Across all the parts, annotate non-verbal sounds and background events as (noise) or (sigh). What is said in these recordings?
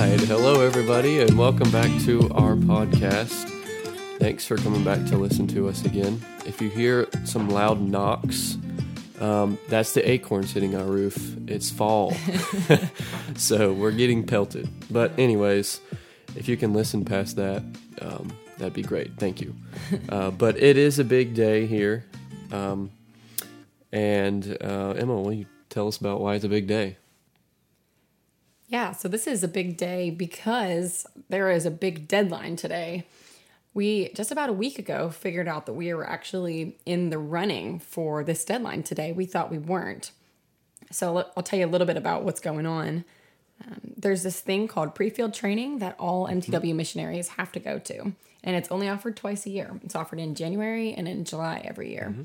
right. Hello, everybody, and welcome back to our podcast. Thanks for coming back to listen to us again. If you hear some loud knocks, um, that's the acorns hitting our roof. It's fall. (laughs) so we're getting pelted. But, anyways, if you can listen past that, um, that'd be great. Thank you. (laughs) Uh, but it is a big day here. Um, and, uh, Emma, will you tell us about why it's a big day? Yeah, so this is a big day because there is a big deadline today. We just about a week ago figured out that we were actually in the running for this deadline today. We thought we weren't. So I'll tell you a little bit about what's going on. Um, there's this thing called pre field training that all MTW missionaries have to go to, and it's only offered twice a year. It's offered in January and in July every year. Mm-hmm.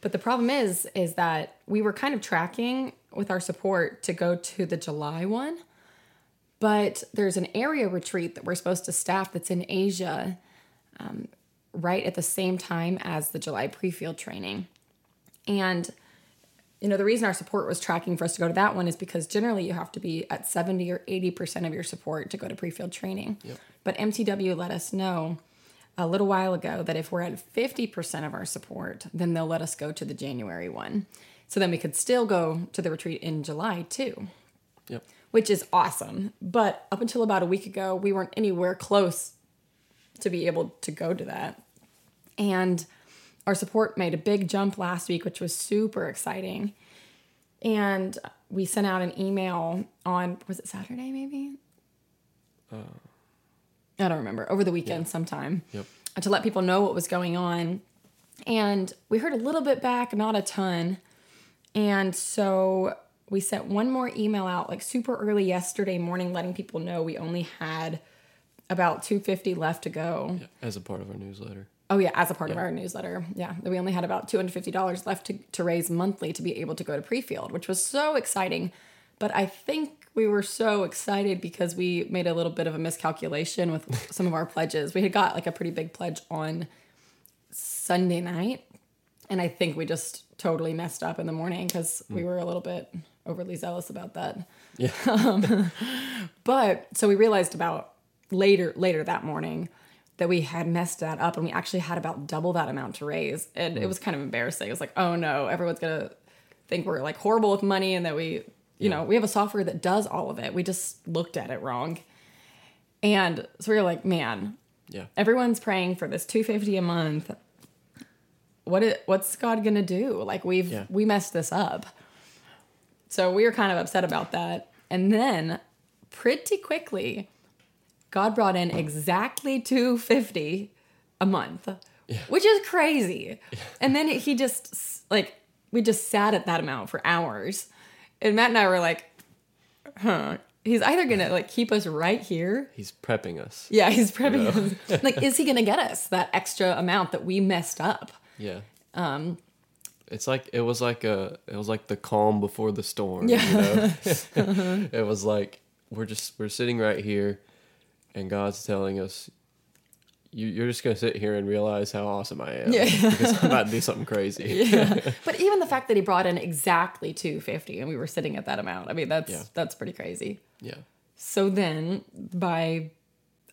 But the problem is, is that we were kind of tracking with our support to go to the July one, but there's an area retreat that we're supposed to staff that's in Asia, um, right at the same time as the July pre-field training, and you know the reason our support was tracking for us to go to that one is because generally you have to be at 70 or 80 percent of your support to go to pre-field training yep. but mtw let us know a little while ago that if we're at 50% of our support, then they'll let us go to the January one. So then we could still go to the retreat in July too. Yep. Which is awesome. But up until about a week ago, we weren't anywhere close to be able to go to that. And our support made a big jump last week, which was super exciting. And we sent out an email on, was it Saturday maybe? Uh I don't remember, over the weekend yeah. sometime yep. to let people know what was going on. And we heard a little bit back, not a ton. And so we sent one more email out like super early yesterday morning, letting people know we only had about 250 left to go. Yeah, as a part of our newsletter. Oh yeah, as a part yeah. of our newsletter. Yeah, That we only had about $250 left to, to raise monthly to be able to go to pre-field, which was so exciting. But I think we were so excited because we made a little bit of a miscalculation with (laughs) some of our pledges. We had got like a pretty big pledge on Sunday night, and I think we just totally messed up in the morning because mm. we were a little bit overly zealous about that. Yeah. (laughs) um, but so we realized about later later that morning that we had messed that up and we actually had about double that amount to raise and mm. it was kind of embarrassing. It was like, oh no, everyone's gonna think we're like horrible with money and that we you yeah. know, we have a software that does all of it. We just looked at it wrong. And so we were like, man, yeah. Everyone's praying for this 250 a month. What is, what's God to do? Like we've yeah. we messed this up. So we were kind of upset about that. And then pretty quickly God brought in exactly 250 a month. Yeah. Which is crazy. (laughs) Yeah. And then he just like we just sat at that amount for hours. And Matt and I were like, huh. He's either gonna like keep us right here. He's prepping us. Yeah, he's prepping you know? us. (laughs) Like, is he gonna get us that extra amount that we messed up? Yeah. Um it's like it was like a it was like the calm before the storm. Yeah. You know? (laughs) (laughs) it was like we're just we're sitting right here and God's telling us you, are just gonna sit here and realize how awesome I am. (laughs) Yeah. because I'm about to do something crazy. yeah. But even the fact that he brought in exactly 250 and we were sitting at that amount, I mean that's yeah. that's pretty crazy. Yeah. So then by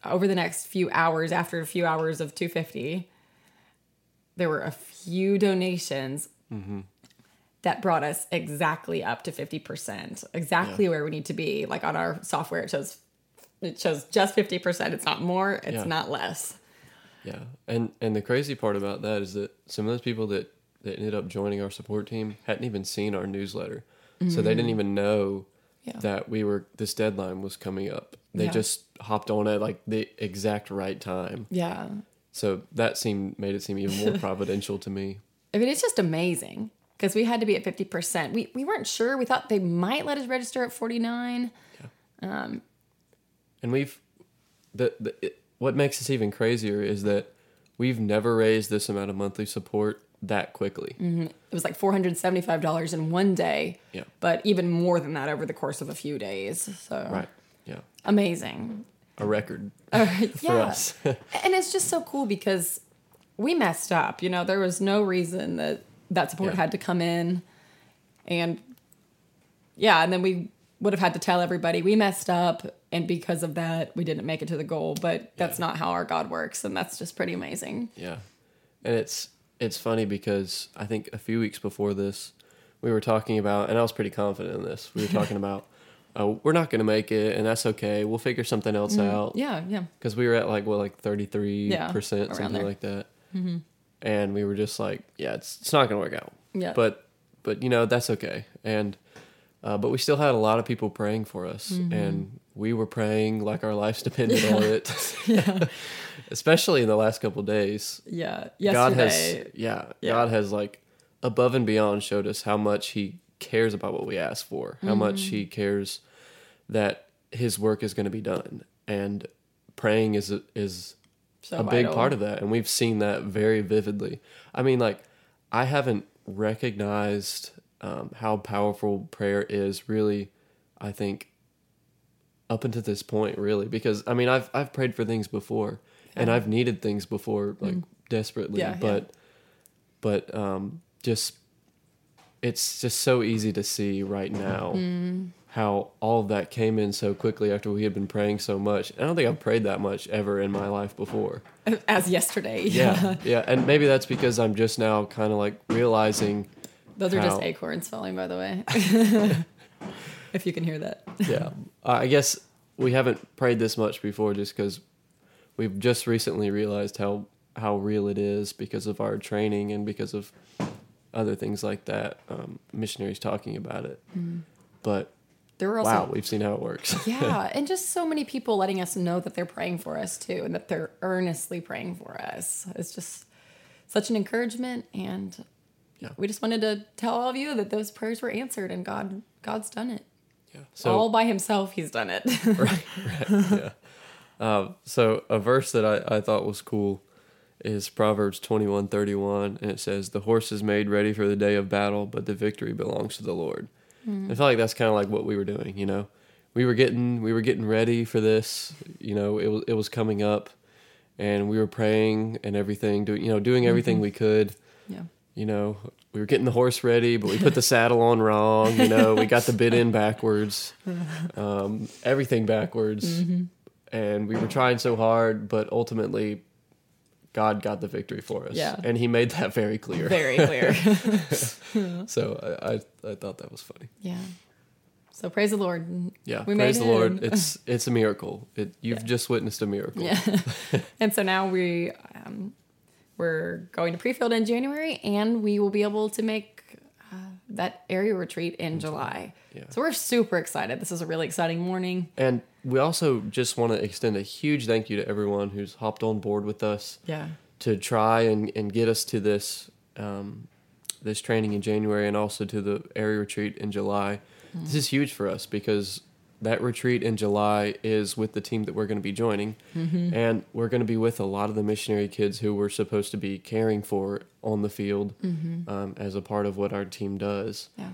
over the next few hours, after a few hours of 250, there were a few donations mm-hmm. that brought us exactly up to 50%, exactly yeah. where we need to be. Like on our software, it shows it shows just 50%. It's not more, it's yeah. not less. Yeah, and and the crazy part about that is that some of those people that that ended up joining our support team hadn't even seen our newsletter, mm-hmm. so they didn't mm. even know yeah. that we were this deadline was coming up. They yeah. just hopped on at like the exact right time. Yeah. So that seemed made it seem even more (laughs) providential to me. I mean, it's just amazing because we had to be at fifty percent. We we weren't sure. We thought they might let us register at forty nine. Yeah. Um, and we've the the. It, what makes this even crazier is that we've never raised this amount of monthly support that quickly. Mm-hmm. It was like four hundred seventy-five dollars in one day. Yeah, but even more than that over the course of a few days. So right, yeah, amazing. A record (laughs) uh, for us, (laughs) and it's just so cool because we messed up. You know, there was no reason that that support yeah. had to come in, and yeah, and then we would have had to tell everybody we messed up and because of that we didn't make it to the goal but that's Yeah. not how our god works and that's just pretty amazing Yeah, and it's it's funny because I think a few weeks before this, we were talking about, and I was pretty confident in this. We were talking (laughs) about, oh, we're not going to make it, and that's okay. We'll figure something else out. Mm, yeah yeah because we were at like what like thirty three percent, something there. like that, and we were just like, yeah, it's it's not gonna work out. Yeah. but but you know that's okay, and uh, but we still had a lot of people praying for us, Mm-hmm. and we were praying like our lives depended on it. (laughs) (laughs) yeah, especially in the last couple days. yeah God yesterday has yeah, Yeah. God has like above and beyond showed us how much He cares about what we ask for, how much He Mm-hmm. cares that His work is going to be done, and praying is is so a big part of that and we've seen that very vividly. I mean like i haven't recognized um, how powerful prayer is really i think up until this point really because i mean i've i've prayed for things before and i've needed things before like desperately Yeah, yeah. but but um just it's just so easy to see right now Mm. How all of that came in so quickly after we had been praying so much. I don't think I've prayed that much ever in my life before. (laughs) as yesterday Yeah. yeah. And maybe that's because I'm just now kind of like realizing, those are just acorns falling by the way (laughs) if you can hear that yeah, I guess we haven't prayed this much before just because we've just recently realized how, how real it is because of our training and because of other things like that. Um, missionaries talking about it. But there were also wow, we've seen how it works. (laughs) yeah and just so many people letting us know that they're praying for us too and that they're earnestly praying for us it's just such an encouragement and Yeah. we just wanted to tell all of you that those prayers were answered and god god's done it yeah. So all by himself he's done it (laughs) right, right, yeah. Um, so a verse that I, I thought was cool is Proverbs twenty one thirty one, and it says, "The horse is made ready for the day of battle, but the victory belongs to the Lord." I feel like that's kind of like what we were doing. You know, we were getting we were getting ready for this. You know, it was it was coming up, and we were praying and everything, doing you know doing everything we could. yeah You know, we were getting the horse ready, but we put the (laughs) saddle on wrong. You know, we got the bit in backwards, (laughs) um, everything backwards, and we were trying so hard, but ultimately, God got the victory for us. Yeah. and He made that very clear. very clear (laughs) (laughs) So I, I, I thought that was funny. yeah so praise the lord Yeah, We praise the Lord. It's (laughs) it's a miracle. It you've Yeah. just witnessed a miracle. Yeah. and so now we um, we're going to Prefield in January, and we will be able to make that area retreat in July. Yeah. So we're super excited. This is a really exciting morning. And we also just want to extend a huge thank you to everyone who's hopped on board with us. Yeah. to try and, and get us to this um, this training in January and also to the area retreat in July. This is huge for us because that retreat in July is with the team that we're going to be joining, mm-hmm. and we're going to be with a lot of the missionary kids who we're supposed to be caring for on the field mm-hmm. um, as a part of what our team does. Yeah.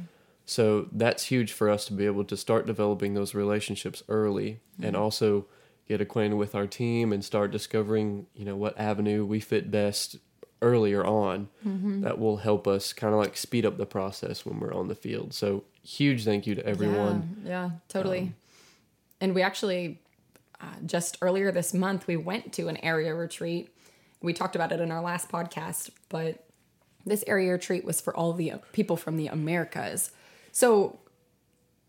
So that's huge for us to be able to start developing those relationships early and mm-hmm. also get acquainted with our team and start discovering, you know, what avenue we fit best earlier on that will help us kind of like speed up the process when we're on the field. So huge thank you to everyone. Yeah, yeah totally. and we actually, uh, just earlier this month, we went to an area retreat. We talked about it in our last podcast, but this area retreat was for all the people from the Americas. So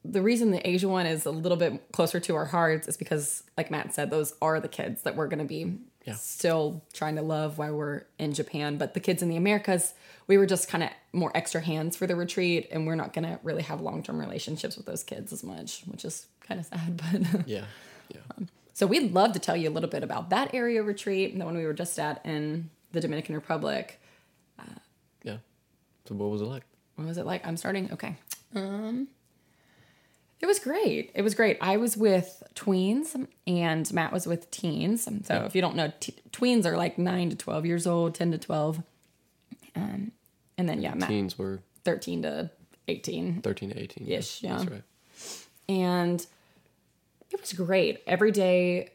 the reason the Asia one is a little bit closer to our hearts is because, like Matt said, those are the kids that we're going to be Yeah. still trying to love while we're in Japan. But the kids in the Americas, we were just kind of more extra hands for the retreat, and we're not going to really have long term relationships with those kids as much, which is kind of sad. (laughs) But Yeah. Yeah. so we'd love to tell you a little bit about that area retreat, and the one we were just at in the Dominican Republic. Yeah. So what was it like? what was it like? I'm starting. Okay. Um, it was great. It was great. I was with tweens and Matt was with teens. So if you don't know, t- tweens are like nine to 12 years old, 10 to 12. Um, and then, yeah, Matt, Teens were 13 to 18. 13 to 18. Ish, yeah. That's right. And it was great. Every day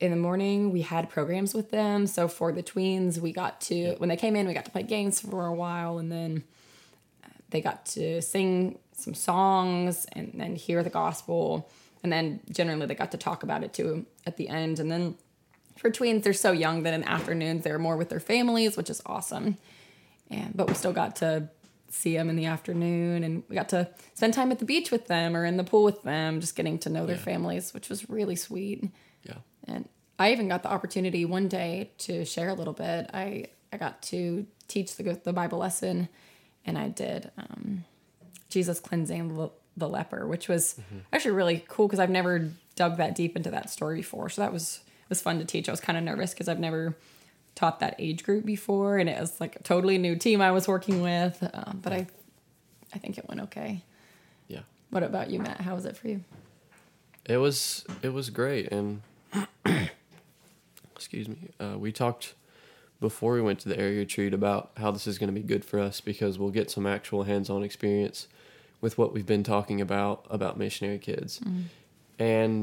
in the morning, we had programs with them. So for the tweens, we got to, when they came in, we got to play games for a while. And then uh, they got to sing some songs and then hear the gospel. And then generally they got to talk about it too at the end. And then for tweens, they're so young that in the afternoons they're more with their families, which is awesome. And but we still got to see them in the afternoon and we got to spend time at the beach with them or in the pool with them, just getting to know their families, which was really sweet. Yeah. And I even got the opportunity one day to share a little bit. I, I got to teach the, the Bible lesson and I did um, Jesus cleansing the, the leper, which was actually really cool because I've never dug that deep into that story before. So that was was fun to teach. I was kind of nervous because I've never taught that age group before, and it was like a totally new team I was working with. Um, but I, I think it went okay. Yeah. What about you, Matt? How was it for you? It was it was great, and (coughs) excuse me. Uh, we talked before we went to the area retreat about how this is going to be good for us because we'll get some actual hands-on experience with what we've been talking about about missionary kids, and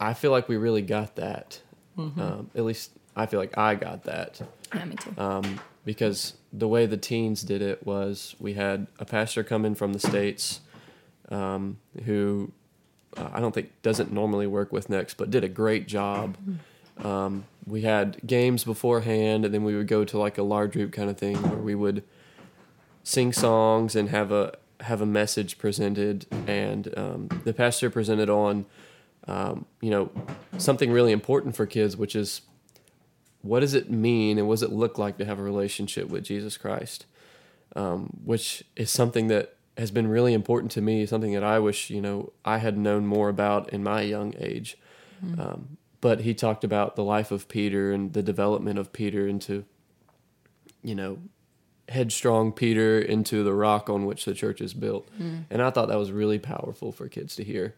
I feel like we really got that. Um, at least I feel like I got that Yeah, me too. um, because the way the teens did it was we had a pastor come in from the states um, who uh, I don't think doesn't normally work with Next, but did a great job. Um, we had games beforehand, and then we would go to like a large group kind of thing where we would sing songs and have a have a message presented, and um, the pastor presented on um, you know something really important for kids, which is what does it mean and what does it look like to have a relationship with Jesus Christ? Um, which is something that has been really important to me, something that I wish, you know, I had known more about in my young age. Um, but he talked about the life of Peter and the development of Peter into, you know, headstrong Peter into the rock on which the church is built. And I thought that was really powerful for kids to hear.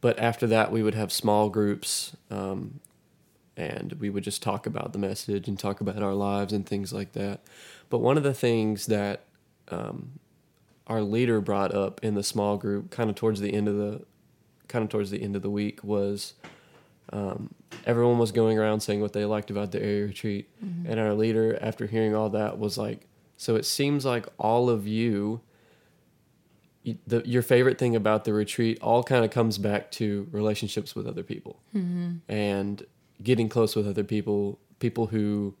But after that, we would have small groups um, and we would just talk about the message and talk about our lives and things like that. But one of the things that um, our leader brought up in the small group, kind of towards the end of the, kind of towards the end of the week, was um, everyone was going around saying what they liked about the area retreat, and our leader, after hearing all that, was like, "So it seems like all of you." The, your favorite thing about the retreat all kind of comes back to relationships with other people mm-hmm. and getting close with other people, people who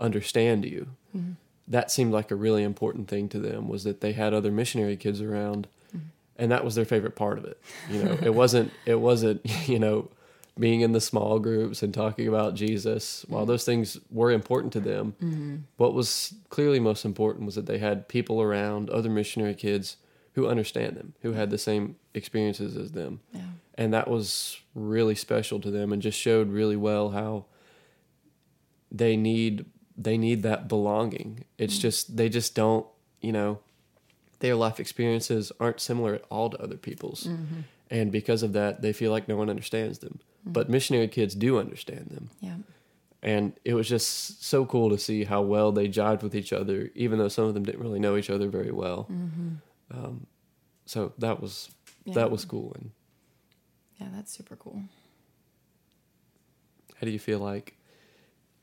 understand you. Mm-hmm. That seemed like a really important thing to them was that they had other missionary kids around mm-hmm. and that was their favorite part of it. You know, it wasn't it wasn't, (laughs) you know, being in the small groups and talking about Jesus. While mm-hmm. those things were important to them, mm-hmm. what was clearly most important was that they had people around, other missionary kids who understand them, who had the same experiences as them. Yeah. and that was really special to them and just showed really well how they need they need that belonging. It's mm-hmm. just they just don't you know their life experiences aren't similar at all to other people's. And because of that they feel like no one understands them but missionary kids do understand them Yeah. and it was just so cool to see how well they jived with each other even though some of them didn't really know each other very well um, so that was Yeah. that was cool and Yeah, that's super cool. How do you feel like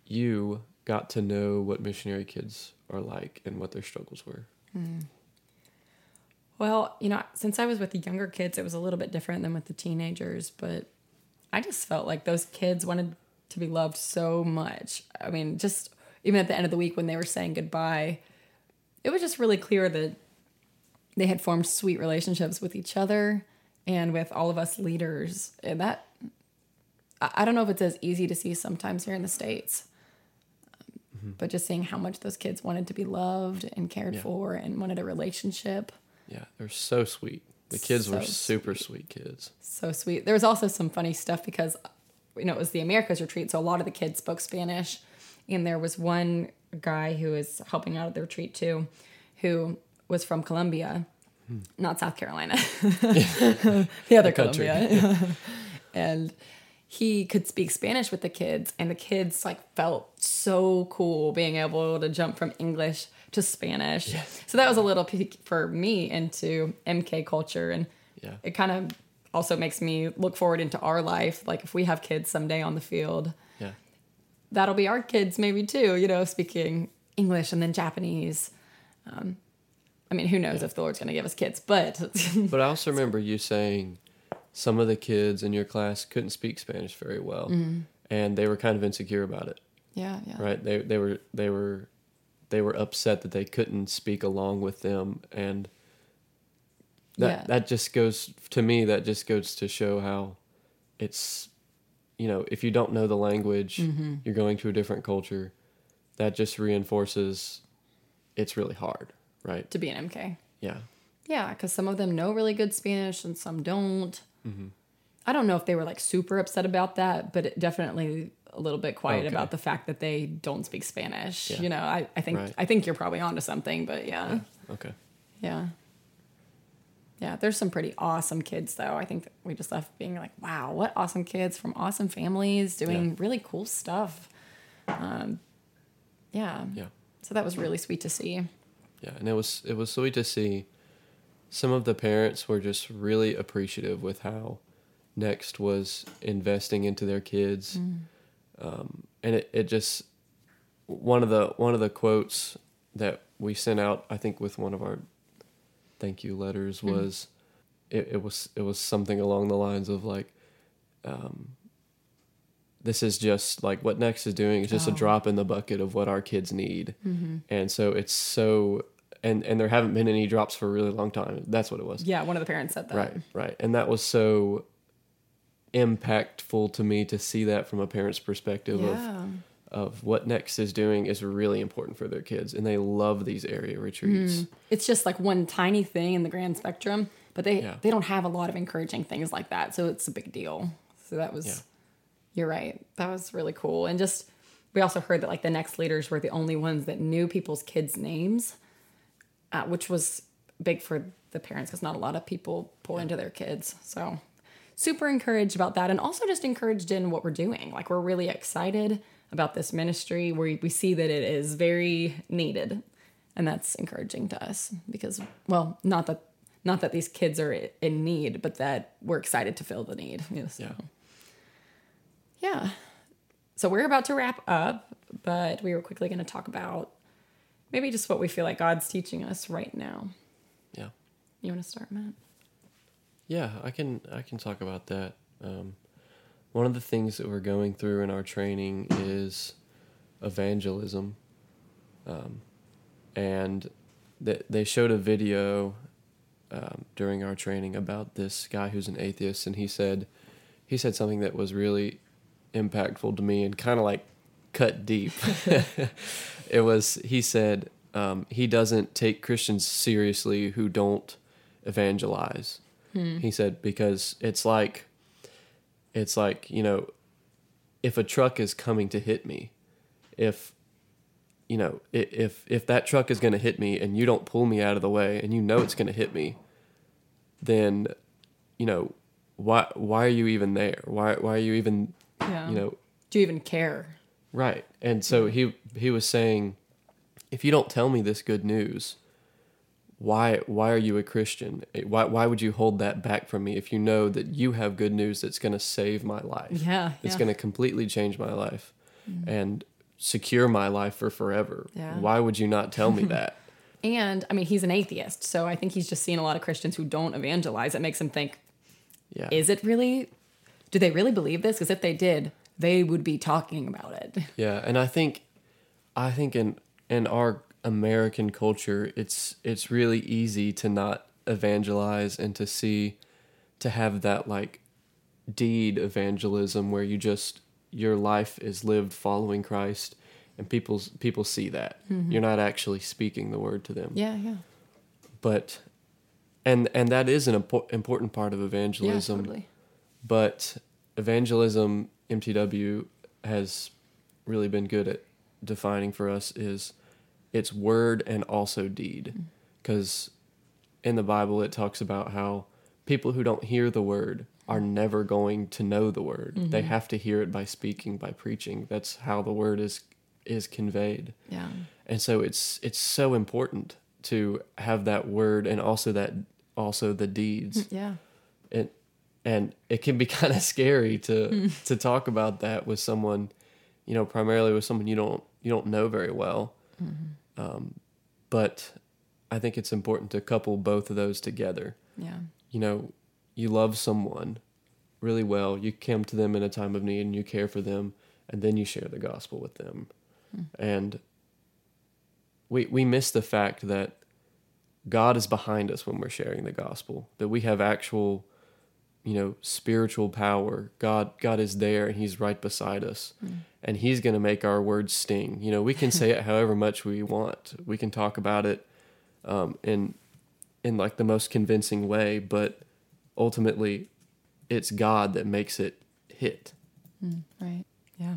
you got to know what missionary kids are like and what their struggles were? Well, you know, since I was with the younger kids, it was a little bit different than with the teenagers, but I just felt like those kids wanted to be loved so much. I mean, just even at the end of the week when they were saying goodbye, it was just really clear that they had formed sweet relationships with each other and with all of us leaders. And that, I don't know if it's as easy to see sometimes here in the States. Um, But just seeing how much those kids wanted to be loved and cared Yeah. for and wanted a relationship. Yeah, they're so sweet. The kids were super sweet kids. so sweet. There was also some funny stuff because you know it was the Americas retreat, so a lot of the kids spoke Spanish, and there was one guy who was helping out at the retreat too, who was from Colombia, hmm. not South Carolina, (laughs) the other country. Colombia, (laughs) and he could speak Spanish with the kids, and the kids like felt so cool being able to jump from English to Spanish. So that was a little peek for me into MK culture, and Yeah. it kind of also makes me look forward into our life. Like if we have kids someday on the field, Yeah. that'll be our kids maybe too. You know, speaking English and then Japanese. Um, I mean, who knows if the Lord's going to give us kids, but (laughs) But I also remember you saying some of the kids in your class couldn't speak Spanish very well, and they were kind of insecure about it. yeah, yeah. Right? They they were they were they were upset that they couldn't speak along with them, and that Yeah. that just goes to me. That just goes to show how it's you know if you don't know the language, Mm-hmm. you're going to a different culture. That just reinforces it's really hard, right? To be an MK. Yeah. Yeah, because some of them know really good Spanish and some don't. Mm-hmm. I don't know if they were like super upset about that, but it definitely a little bit quiet Okay. about the fact that they don't speak Spanish. Yeah. You know, I, I think Right. I think you're probably onto something, but yeah. Okay. Yeah. Yeah, there's some pretty awesome kids though. I think we just left being like, wow, what awesome kids from awesome families doing Yeah. really cool stuff. Um, yeah. Yeah. So that was really sweet to see. Yeah, and it was it was sweet to see some of the parents were just really appreciative with how Next was investing into their kids, um, and it, it just one of the one of the quotes that we sent out I think with one of our thank you letters was it, it was it was something along the lines of like um, this is just like what Next is doing is just a Oh. drop in the bucket of what our kids need, and so it's so and and there haven't been any drops for a really long time. That's what it was. Yeah, one of the parents said that. Right, right, and that was so impactful to me to see that from a parent's perspective Yeah. of of what Next is doing is really important for their kids, and they love these area retreats. It's just like one tiny thing in the grand spectrum, but they Yeah. they don't have a lot of encouraging things like that, so it's a big deal. So that was Yeah. you're right. That was really cool. And just we also heard that like the next leaders were the only ones that knew people's kids' names, uh, which was big for the parents because not a lot of people pour into their kids. So super encouraged about that and also just encouraged in what we're doing. Like we're really excited about this ministry where we see that it is very needed. And that's encouraging to us because well, not that not that these kids are in need, but that we're excited to fill the need. you know, so. Yeah, Yeah. So we're about to wrap up, but we were quickly going to talk about maybe just what we feel like God's teaching us right now. yeah. You want to start, Matt? Yeah, I can I can talk about that. Um, one of the things that we're going through in our training is evangelism, um, and th- they showed a video um, during our training about this guy who's an atheist, and he said he said something that was really impactful to me and kind of like cut deep. (laughs) (laughs) it was he said um, he doesn't take Christians seriously who don't evangelize. Hmm. He said because it's like it's like you know if a truck is coming to hit me, if you know if if that truck is going to hit me and you don't pull me out of the way and you know it's going to hit me, then you know why why are you even there? Why why are you even Yeah. you know Do you even care? Right. And so he he was saying if you don't tell me this good news, why why are you a Christian? Eh, why why would you hold that back from me if you know that you have good news that's going to save my life? Yeah. It's yeah. going to completely change my life mm-hmm. and secure my life for forever. Yeah. Why would you not tell me (laughs) that? And I mean, he's an atheist, so I think he's just seen a lot of Christians who don't evangelize. It makes him think, Yeah. is it really? Do they really believe this? Because if they did, they would be talking about it. Yeah, and I think, I think in in our American culture, it's it's really easy to not evangelize and to see, to have that like, deed evangelism where you just your life is lived following Christ, and people's people see that mm-hmm. you're not actually speaking the word to them. Yeah, yeah, But, and and that is an impo- important part of yeah, evangelism totally. but evangelism mtw has really been good at defining for us is it's word and also deed. Mm. Because in the bible it talks about how people who don't hear the word are never going to know the word. They mm-hmm. have to hear it by speaking by preaching. That's how the word is is conveyed. Yeah, and so it's it's so important to have that word and also that also the deeds. (laughs) Yeah, it and it can be (laughs) kind of scary to (laughs) mm. to talk about that with someone you know primarily with someone you don't you don't know very well mm-hmm. Um, but I think it's important to couple both of those together. Yeah. You know, you love someone really well, you come to them in a time of need and you care for them, and then you share the gospel with them. And we we miss the fact that God is behind us when we're sharing the gospel, that we have actual you know spiritual power. God god is there and he's right beside us. And he's going to make our words sting. You know we can say it (laughs) however much we want. We can talk about it um, in in like the most convincing way but ultimately it's god that makes it hit. Right. Yeah.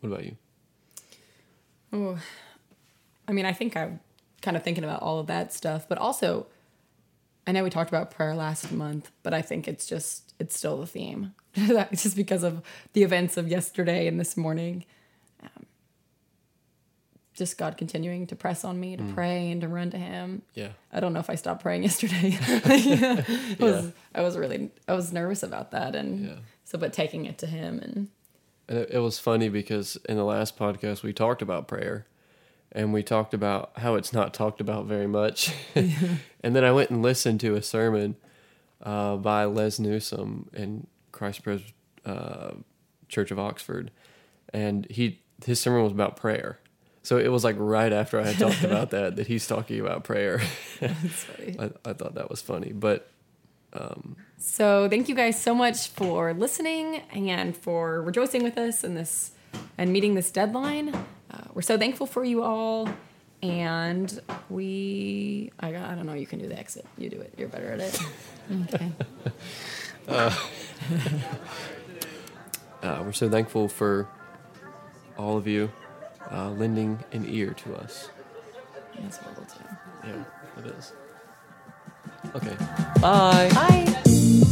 what about you? Oh, I mean, I think I'm kind of thinking about all of that stuff, but also, I know we talked about prayer last month, but I think it's just it's still the theme, (laughs) just because of the events of yesterday and this morning. Um, just God continuing to press on me to pray and to run to Him. yeah I don't know if I stopped praying (laughs) yesterday. (laughs) I was Yeah. I was really I was nervous about that, and Yeah. so but taking it to Him and And it, it was funny because in the last podcast we talked about prayer and we talked about how it's not talked about very much. (laughs) (laughs) and then I went and listened to a sermon uh, by Les Newsom in Christ Pres uh, Church of Oxford. And he his sermon was about prayer. So it was like right after I had talked (laughs) about that that he's talking about prayer. I, I thought that was funny. But So thank you guys so much for listening and for rejoicing with us in this and meeting this deadline. Uh, we're so thankful for you all, and we I, got- I don't know you can do the exit. You do it. You're better at it. (laughs) Okay. (laughs) uh, we're so thankful for all of you uh, lending an ear to us. That's what we'll. Yeah, it is. Okay. Bye. Bye.